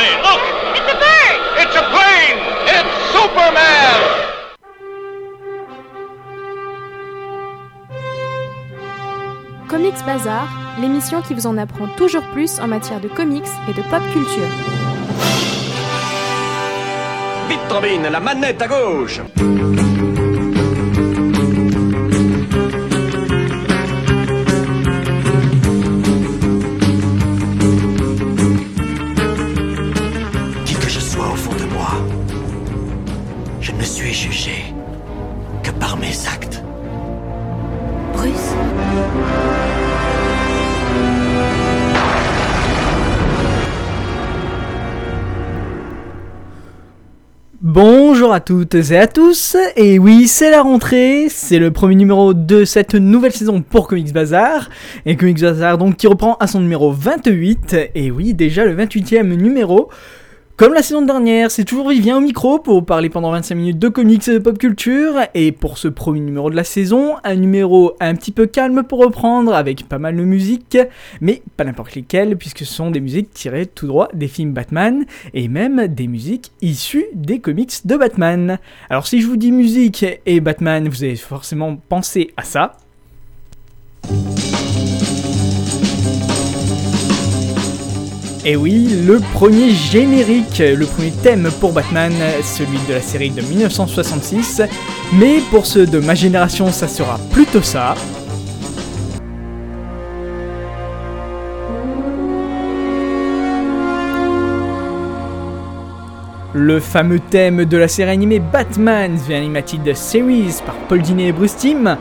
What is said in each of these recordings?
flying. Look! It's a bird! It's a plane! It's Superman! Comics Bazar, l'émission qui vous en apprend toujours plus en matière de comics et de pop culture. Vite, Robin, la manette à gauche Bonjour à toutes et à tous, et oui, c'est la rentrée, c'est le premier numéro de cette nouvelle saison pour Comics Bazar, et Comics Bazar donc qui reprend à son numéro 28, et oui, déjà le 28e numéro. Comme la saison dernière, c'est toujours Vivien au micro pour parler pendant 25 minutes de comics et de pop culture, et pour ce premier numéro de la saison, un numéro un petit peu calme pour reprendre, avec pas mal de musique, mais pas n'importe lesquelles, puisque ce sont des musiques tirées tout droit des films Batman, et même des musiques issues des comics de Batman. Alors si je vous dis musique et Batman, vous avez forcément pensé à ça. Et oui, le premier générique, le premier thème pour Batman, celui de la série de 1966. Mais pour ceux de ma génération, ça sera plutôt ça. Le fameux thème de la série animée Batman The Animated Series par Paul Dini et Bruce Timm.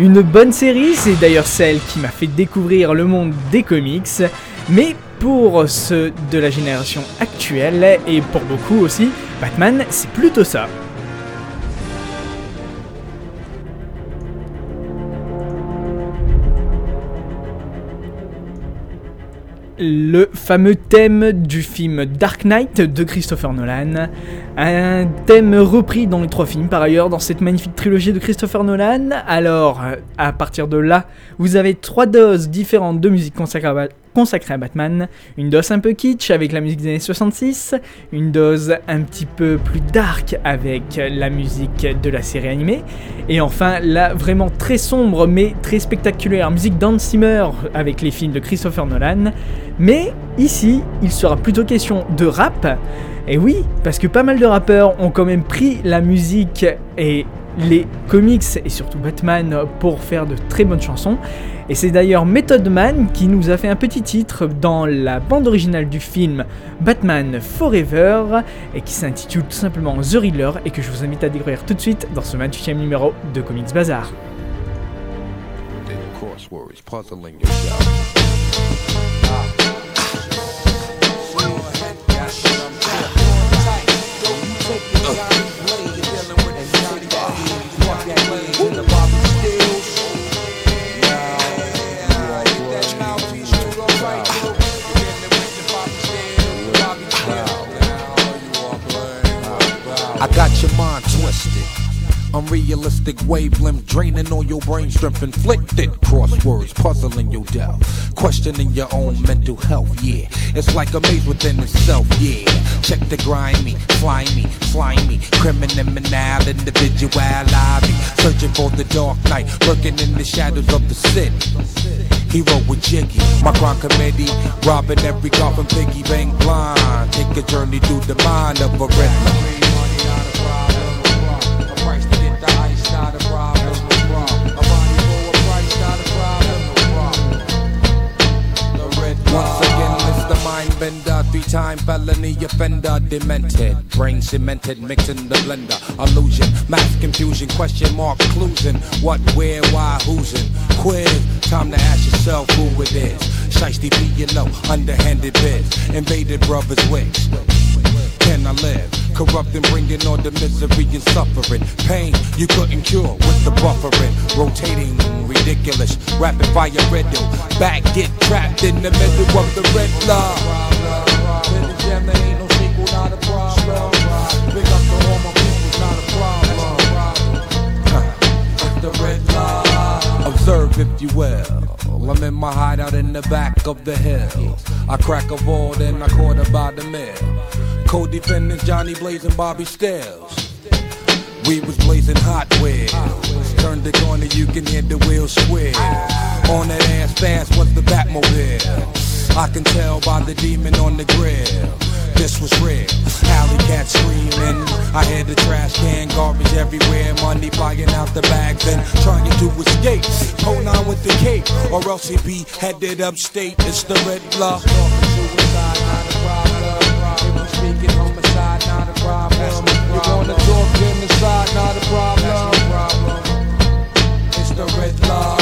Une bonne série, c'est d'ailleurs celle qui m'a fait découvrir le monde des comics. Mais pour ceux de la génération actuelle, et pour beaucoup aussi, Batman, c'est plutôt ça. le fameux thème du film Dark Knight de Christopher Nolan. Un thème repris dans les trois films par ailleurs dans cette magnifique trilogie de Christopher Nolan. Alors, à partir de là, vous avez trois doses différentes de musique consacrée à, consacrée à Batman. Une dose un peu kitsch avec la musique des années 66, une dose un petit peu plus dark avec la musique de la série animée, et enfin la vraiment très sombre mais très spectaculaire musique d'Hans Zimmer avec les films de Christopher Nolan. Mais ici, il sera plutôt question de rap. Et oui, parce que pas mal de rappeurs ont quand même pris la musique et les comics et surtout Batman pour faire de très bonnes chansons. Et c'est d'ailleurs Method Man qui nous a fait un petit titre dans la bande originale du film Batman Forever et qui s'intitule tout simplement The Riddler et que je vous invite à découvrir tout de suite dans ce 28e numéro de Comics Bazar. Unrealistic wavelength draining all your brain strength inflicted. Crosswords puzzling your doubt. Questioning your own mental health, yeah. It's like a maze within itself, yeah. Check the grimy, slimy, slimy, criminal individuality. Searching for the dark night, lurking in the shadows of the city. Hero with Jiggy, my crime committee, robbing every from Piggy Bang blind. Take a journey through the mind of a red the bender, three time felony offender, demented, brain cemented, mixing the blender, illusion, mass confusion, question mark, cluesing, what, where, why, who's in, quiz, time to ask yourself who it is. Shiesty be you know, underhanded biz, invaded brothers' wigs. Can I live? Corrupting, bringing on the misery and suffering. Pain you couldn't cure with the buffering. Rotating, ridiculous, rapid fire riddle. Back, get trapped in the middle of the red line. Hidden gem, there ain't no sequel, not a problem. Big up to all my people's not a problem. The red line. Observe if you will. I'm in my hideout in the back of the hill. I crack a ball, then I quarter by the mill. Co-defendants Johnny Blaze and Bobby Stills. We was blazing hot wheels. Turn the corner, you can hear the wheels squeal. On that ass fast was the Batmobile. I can tell by the demon on the grill. This was real. Alley cat screaming. I hear the trash can, garbage everywhere. Money flying out the bags and trying to escape. Hold on with the cape, or else he be headed upstate. It's the red bluff. Problem. You wanna talk genocide, not a problem. It's the red love.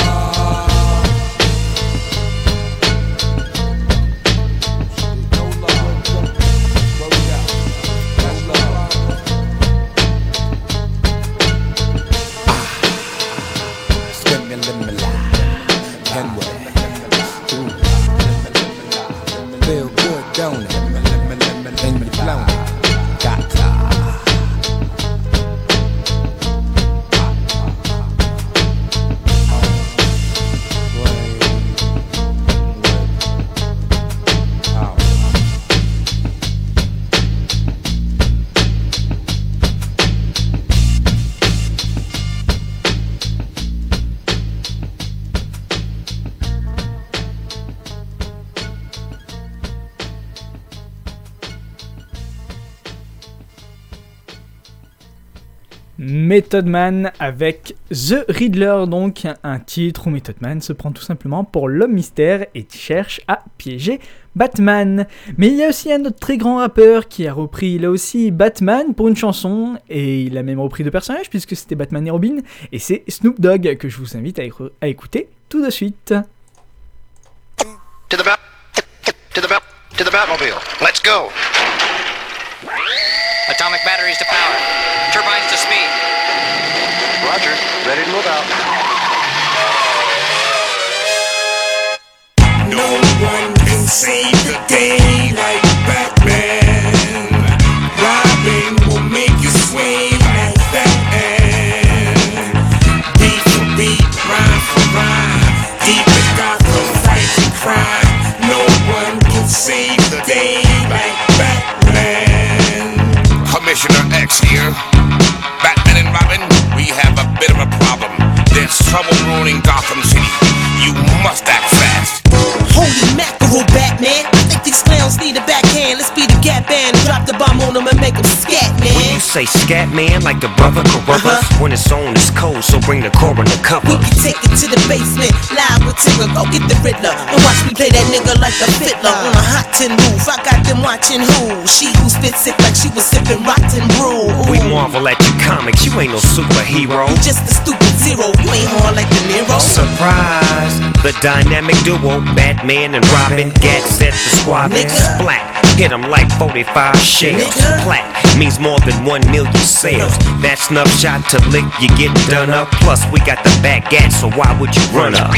Method avec The Riddler, donc un titre où Method Man se prend tout simplement pour l'homme mystère et cherche à piéger Batman. Mais il y a aussi un autre très grand rappeur qui a repris là aussi Batman pour une chanson et il a même repris deux personnages puisque c'était Batman et Robin et c'est Snoop Dogg que je vous invite à, écou- à écouter tout de suite. To the Batmobile. Let's go. Atomic batteries to power. Turbines to speed. Roger. Ready to move out. No one can save the day trouble ruining Gotham City. You must act fast. Holy mackerel, Batman. I think these clowns need a backhand. Let's be the Gap Band drop the bomb on them and make them you say scat man, like the brother Carruthers, uh-huh. when it's on, it's cold, so bring the coroner cover. We can take it to the basement, live with Tigger. Go get the Riddler and watch me play that nigga like a fiddler on a hot tin roof. I got them watching who? She who spit sick like she was sipping rotten brew. Ooh. We marvel at you comics, you ain't no superhero. You just a stupid zero. You ain't hard like the Nero. Surprise! The dynamic duo, Batman and Robin, Gat set the squad Nigga. black. Hit 'em like 45 shells. Nigga. Plat means more than 1 million sales. That snub shot to lick, you get done up. Plus, we got the back gat, so why would you run up?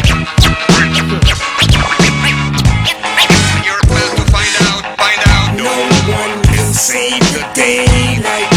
You're about to find out, find out. No one can save the day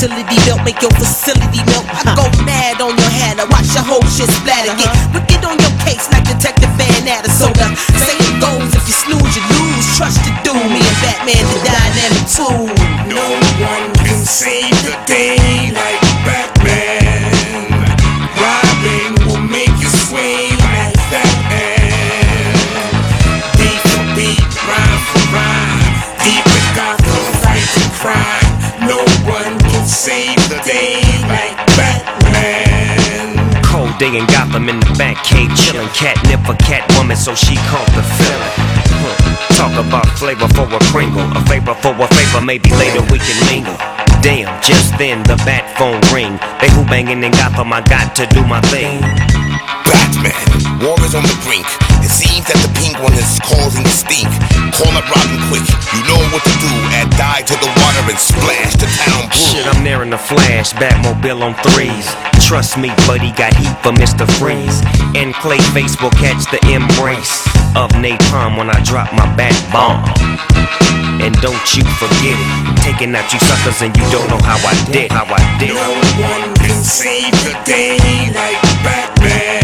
utility belt, make your facility melt. I go uh-huh. mad on your head, I watch your whole shit splatter. Uh-huh. Get wicked on your case like Detective Van Soda. Say it goes, if you snooze, you lose. Trust to do me and Batman, the dynamic too. No one can save the day like Batman. Day in Gotham in the Batcave, chillin'. Catnip for Catwoman, so she caught the feeling. Talk about flavor for a Pringle, a favor for a favor, maybe later we can mingle. Damn, just then the bat phone ring. They who banging in Gotham, I got to do my thing. Batman, war is on the brink. It seems that the pink one is causing the stink. Call up Robin quick, you know what to do. Add dye to the water and splash the town blue. Shit, I'm there in the flash, Batmobile on threes. Trust me, buddy, got heat for Mr. Freeze. And Clayface will catch the embrace of napalm when I drop my bat bomb. And don't you forget it, taking out you suckers and you don't know how I did, how I did. No one can save the day like Batman.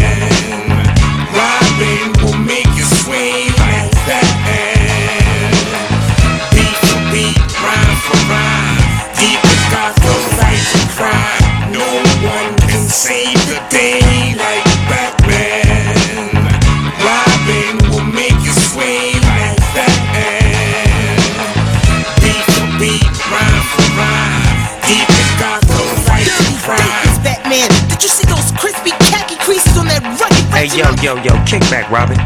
Yo, yo, kick back, Robin.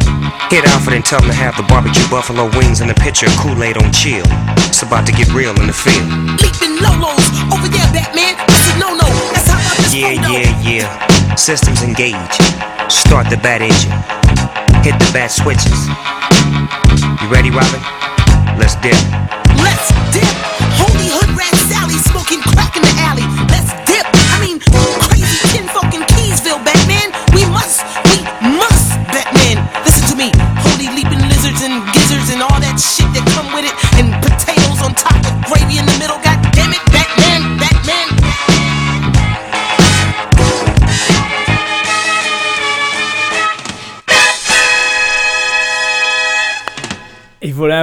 Hit Alfred and tell him to have the barbecue buffalo wings and a pitcher of Kool-Aid on chill. It's about to get real in the field. Leaping lolos over there, Batman. That's a no-no. That's how about this Yeah, photo? yeah, yeah. Systems engaged. Start the bat engine. Hit the bat switches. You ready, Robin? Let's dip. Let's dip. Holy hood rat Sally smoking crack in the alley.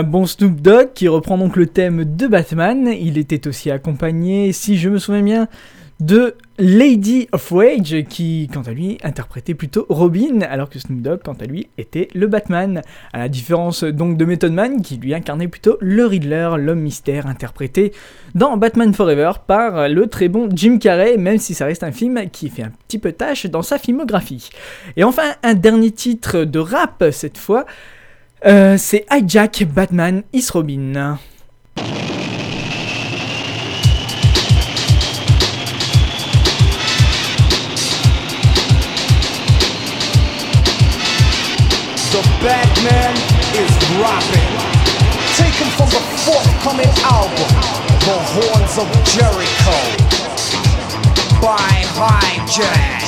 Bon Snoop Dogg qui reprend donc le thème de Batman. Il était aussi accompagné, si je me souviens bien, de Lady of Rage qui, quant à lui, interprétait plutôt Robin, alors que Snoop Dogg, quant à lui, était le Batman. À la différence donc de Method Man qui lui incarnait plutôt le Riddler, l'homme mystère, interprété dans Batman Forever par le très bon Jim Carrey, même si ça reste un film qui fait un petit peu tâche dans sa filmographie. Et enfin, un dernier titre de rap cette fois. Euh, c'est Hijack Batman is Robin. The Batman is Robin. Taken from the forthcoming album, The Horns of Jericho. By Hijack.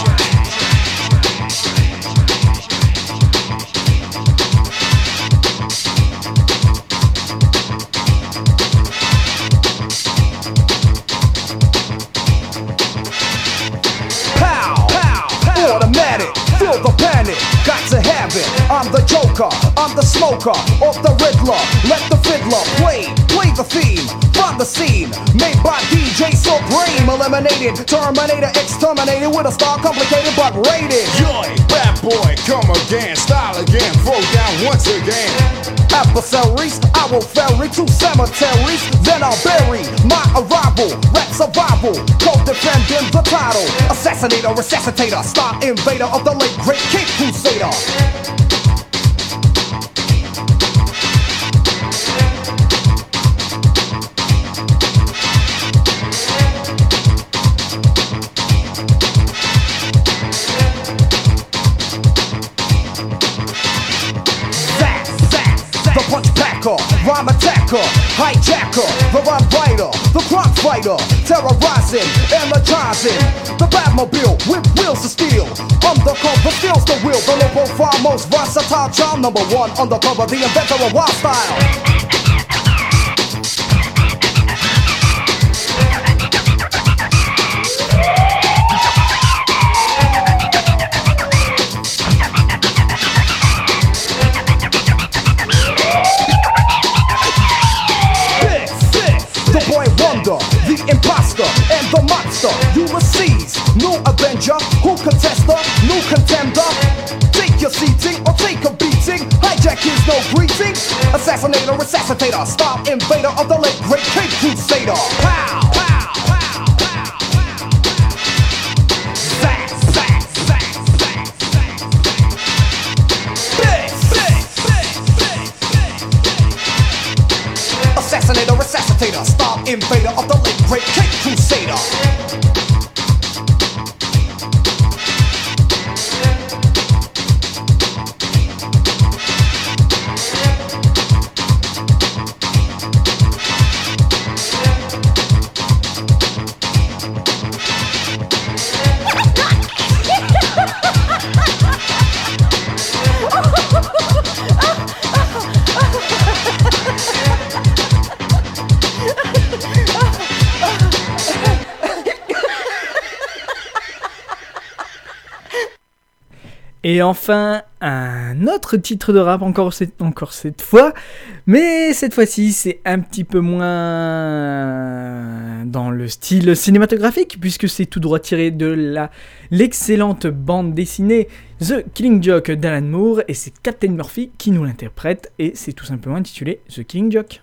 Got to I'm the Joker, I'm the smoker, off the Riddler. Let the fiddler play, play the theme from the scene. Made by DJ Supreme, eliminated, Terminator, exterminated with a star complicated but rated. Yoy, bad boy, come again, style again, throw down once again. Adversaries, I will ferry to cemeteries, then I'll bury my arrival. Rap survival, co-defending the title. Assassinator, resuscitator, star invader of the late great King Crusader. Attacker, hijacker, the rhyme writer, the crime fighter, terrorizing, energizing, the Batmobile with wheels of steel. Undercover steals the wheel, the low profile, most versatile child, number one undercover, the inventor of wild style. Who contester? New contender? Take your seating or take a beating. Hijack is no greeting. Assassinator, resuscitator, star invader of the late great King Crusader. Pow! Pow! Pow! Pow! Pow! Zack! Zack! Zack! Zack! Zack! Assassinator, resuscitator, star invader of the late great King Crusader. Et enfin, un autre titre de rap encore cette, encore cette fois, mais cette fois-ci c'est un petit peu moins dans le style cinématographique puisque c'est tout droit tiré de la l'excellente bande dessinée The Killing Joke d'Alan Moore. Et c'est Captain Murphy qui nous l'interprète. Et c'est tout simplement intitulé The Killing Joke.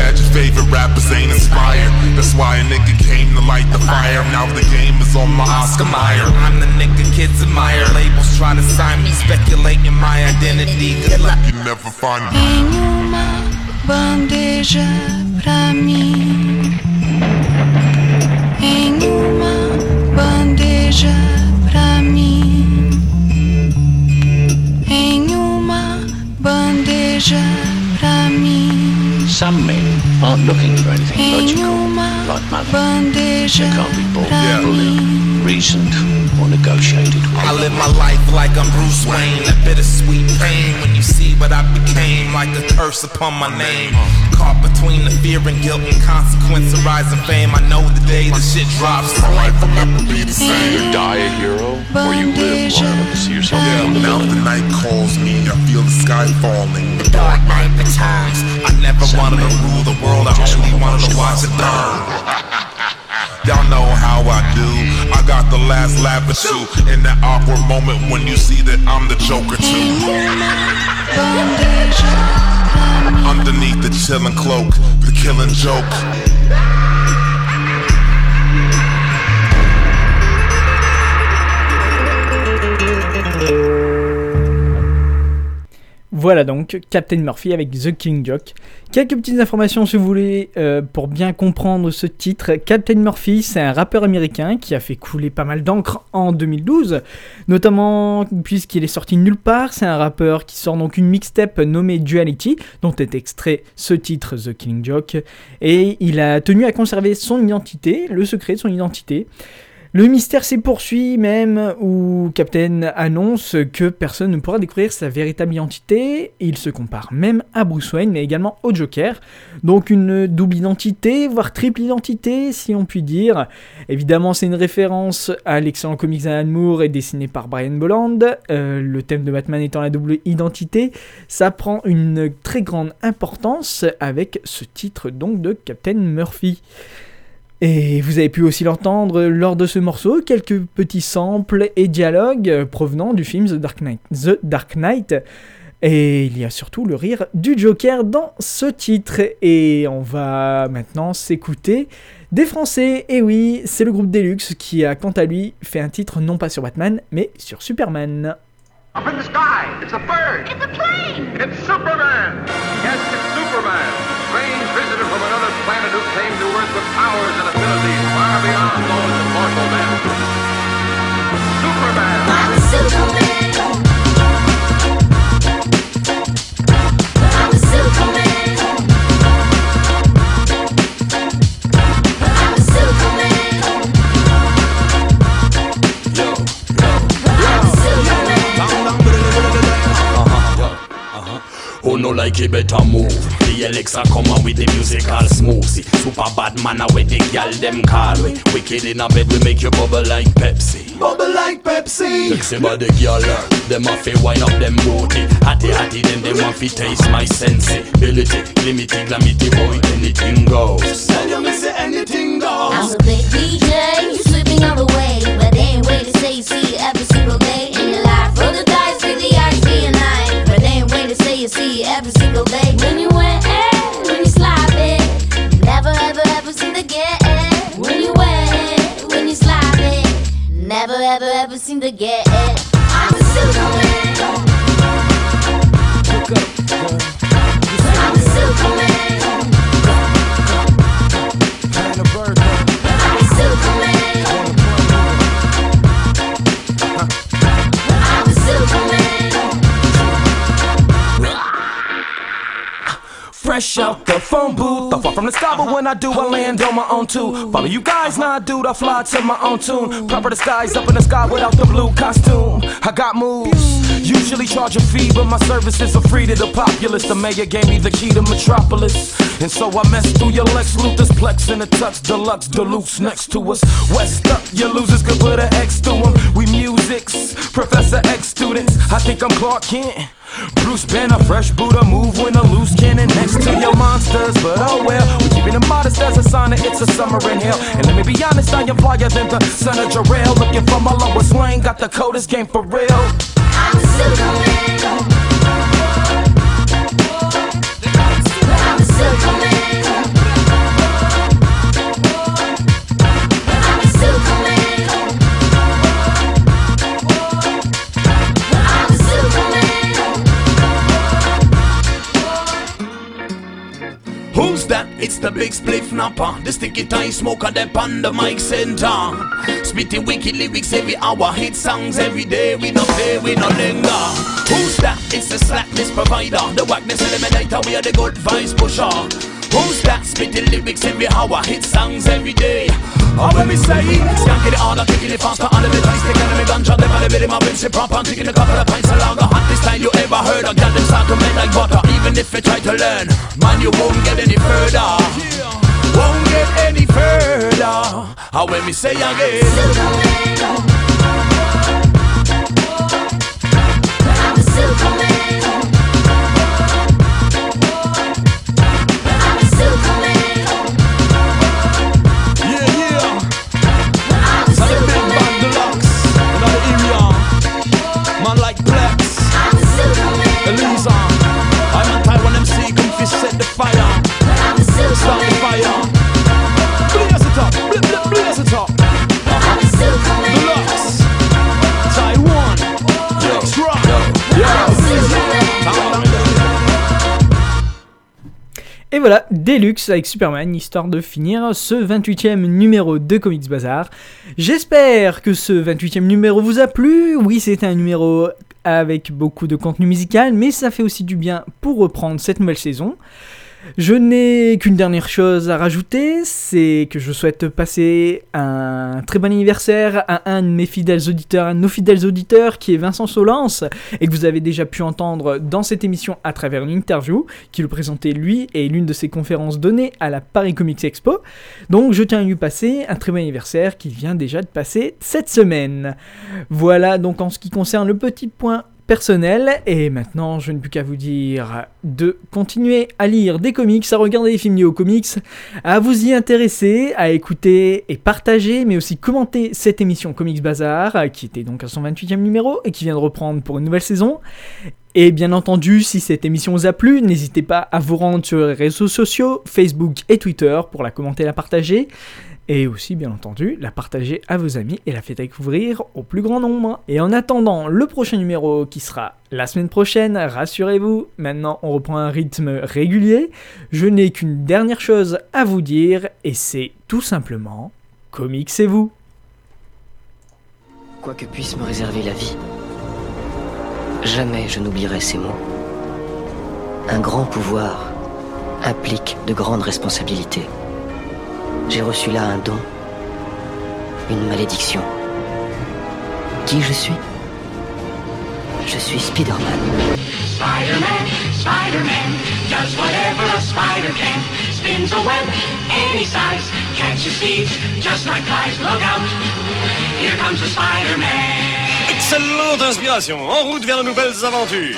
bad your favorite rappers ain't inspired. That's why a nigga came to light the fire. Now the game is on my Oscar Mayer. I'm the nigga kids admire. Labels try to sign me, speculating my identity. Good luck, you never find me. em uma bandeja pra mim em uma bandeja pra mim em uma bandeja Some men aren't looking for anything logical, like money. They can't be bought, bullied, reasoned, or negotiated with. I live my life like I'm Bruce Wayne. That bittersweet pain when you see what I became, like a curse upon my name. Caught between the fear and guilt and consequence of rising fame. I know the day the shit drops, my life will never be the same. Either die a hero, or you live long enough to see yourself Yeah, become the now the night calls me. I feel the sky falling. The dark night returns. I never wanted to rule the world. I only wanted to watch it burn. Y'all know how I do. Got the last laugh at you in that awkward moment when you see that I'm the Joker too. Underneath the chilling cloak, the killing joke. Voilà donc Captain Murphy avec The King Joke. Quelques petites informations si vous voulez euh, pour bien comprendre ce titre. Captain Murphy, c'est un rappeur américain qui a fait couler pas mal d'encre en 2012, notamment puisqu'il est sorti nulle part. C'est un rappeur qui sort donc une mixtape nommée Duality, dont est extrait ce titre The Killing Joke, et il a tenu à conserver son identité, le secret de son identité. Le mystère s'est poursuit même où Captain annonce que personne ne pourra découvrir sa véritable identité. Il se compare même à Bruce Wayne mais également au Joker. Donc une double identité, voire triple identité si on peut dire. Évidemment c'est une référence à l'excellent comics d'Alan Moore et dessiné par Brian Bolland. Euh, le thème de Batman étant la double identité, ça prend une très grande importance avec ce titre donc de Captain Murphy. Et vous avez pu aussi l'entendre lors de ce morceau, quelques petits samples et dialogues provenant du film The Dark Knight. The Dark Knight. Et il y a surtout le rire du Joker dans ce titre. Et on va maintenant s'écouter des Français. Et oui, c'est le groupe Deluxe qui a quant à lui fait un titre non pas sur Batman, mais sur Superman. Up in the sky, it's a bird. It's a plane. It's Superman. Yes, it's Superman. Strange visitor from another planet who came to Earth with powers and abilities far beyond those of mortal men. Superman. I'm a Superman. I'm a Superman. I'm a Superman. Who uh-huh, uh-huh. oh, no like it better move? BLX a come on with the musical smoothie. Super bad man a with the gal them call we. Wicked in a bed we make you bubble like Pepsi. Bubble like Pepsi. Sexy body gal, them a fi wine up them booty. Hatty hatty them them a fi taste my sensibility. Limity glamity boy anything goes. Tell you me say anything goes. I'm a big DJ, you slipping all the way, but they ain't way to say see every single day. Never ever seem to get it. Phone booth. I fall from the sky, but when I do, I uh-huh. land on my own too. Follow you guys, now I do, I fly to my own tune. Proper disguise up in the sky without the blue costume. I got moves. Usually charge a fee, but my services are free to the populace. The mayor gave me the key to Metropolis. And so I mess through your Lex Luthor's Plex in a tux deluxe deluxe next to us. West up, your losers could put an X to 'em. We musics, Professor X students. I think I'm Clark Kent. Bruce Banner, fresh Buddha, move when a loose cannon next to your monsters. But oh well, we keeping it modest as a sign that it's a summer in hell. And let me be honest, I am flyer than the son of Jor-El. Looking for my lowest lane, got the coldest game for real. I'm Superman. It's the big spliff napper. The sticky tie smoker the mic center. Spitting wicked lyrics every hour. Hit songs every day. We no play, we no linger. Who's that? It's the slackness provider. The wackness eliminator. We are the good vibes pusher. Who's that? Spitting lyrics every hour. Hit songs every day. When say, skanking it harder, kicking it faster, on the bit, ice, taking me ganja, them on the bit, my bits, it proper, taking a couple of pints along the hottest time you ever heard. A girl them start to melt like butter, even if you try to learn, man, you won't get any further. Won't get any further. How when me say again, Man like voilà, Deluxe avec Superman, histoire de finir ce 28e numéro de Comics Bazar. J'espère que ce 28e numéro vous a plu. Oui, c'était un numéro avec beaucoup de contenu musical, mais ça fait aussi du bien pour reprendre cette nouvelle saison. Je n'ai qu'une dernière chose à rajouter, c'est que je souhaite passer un très bon anniversaire à un de mes fidèles auditeurs, un de nos fidèles auditeurs qui est Vincent Solence, et que vous avez déjà pu entendre dans cette émission à travers une interview qui le présentait lui et l'une de ses conférences données à la Paris Comics Expo. Donc je tiens à lui passer un très bon anniversaire qui vient déjà de passer cette semaine. Voilà donc en ce qui concerne le petit point personnel et maintenant je n'ai plus qu'à vous dire de continuer à lire des comics, à regarder des films liés aux comics, à vous y intéresser, à écouter et partager mais aussi commenter cette émission Comics Bazar qui était donc à son 28e numéro et qui vient de reprendre pour une nouvelle saison. Et bien entendu, si cette émission vous a plu, n'hésitez pas à vous rendre sur les réseaux sociaux, Facebook et Twitter pour la commenter et la partager. Et aussi, bien entendu, la partager à vos amis et la faire découvrir au plus grand nombre. Et en attendant le prochain numéro qui sera la semaine prochaine, rassurez-vous, maintenant on reprend un rythme régulier. Je n'ai qu'une dernière chose à vous dire et c'est tout simplement comics c'est vous. Quoi que puisse me réserver la vie, jamais je n'oublierai ces mots. Un grand pouvoir implique de grandes responsabilités. J'ai reçu là un don, une malédiction. Qui je suis? Je suis Spider-Man. Spider-Man, Spider-Man, does whatever a spider can. Spins a web any size, catches thieves just like flies. Look out, here comes the Spider-Man. Excellente inspiration, en route vers de nouvelles aventures.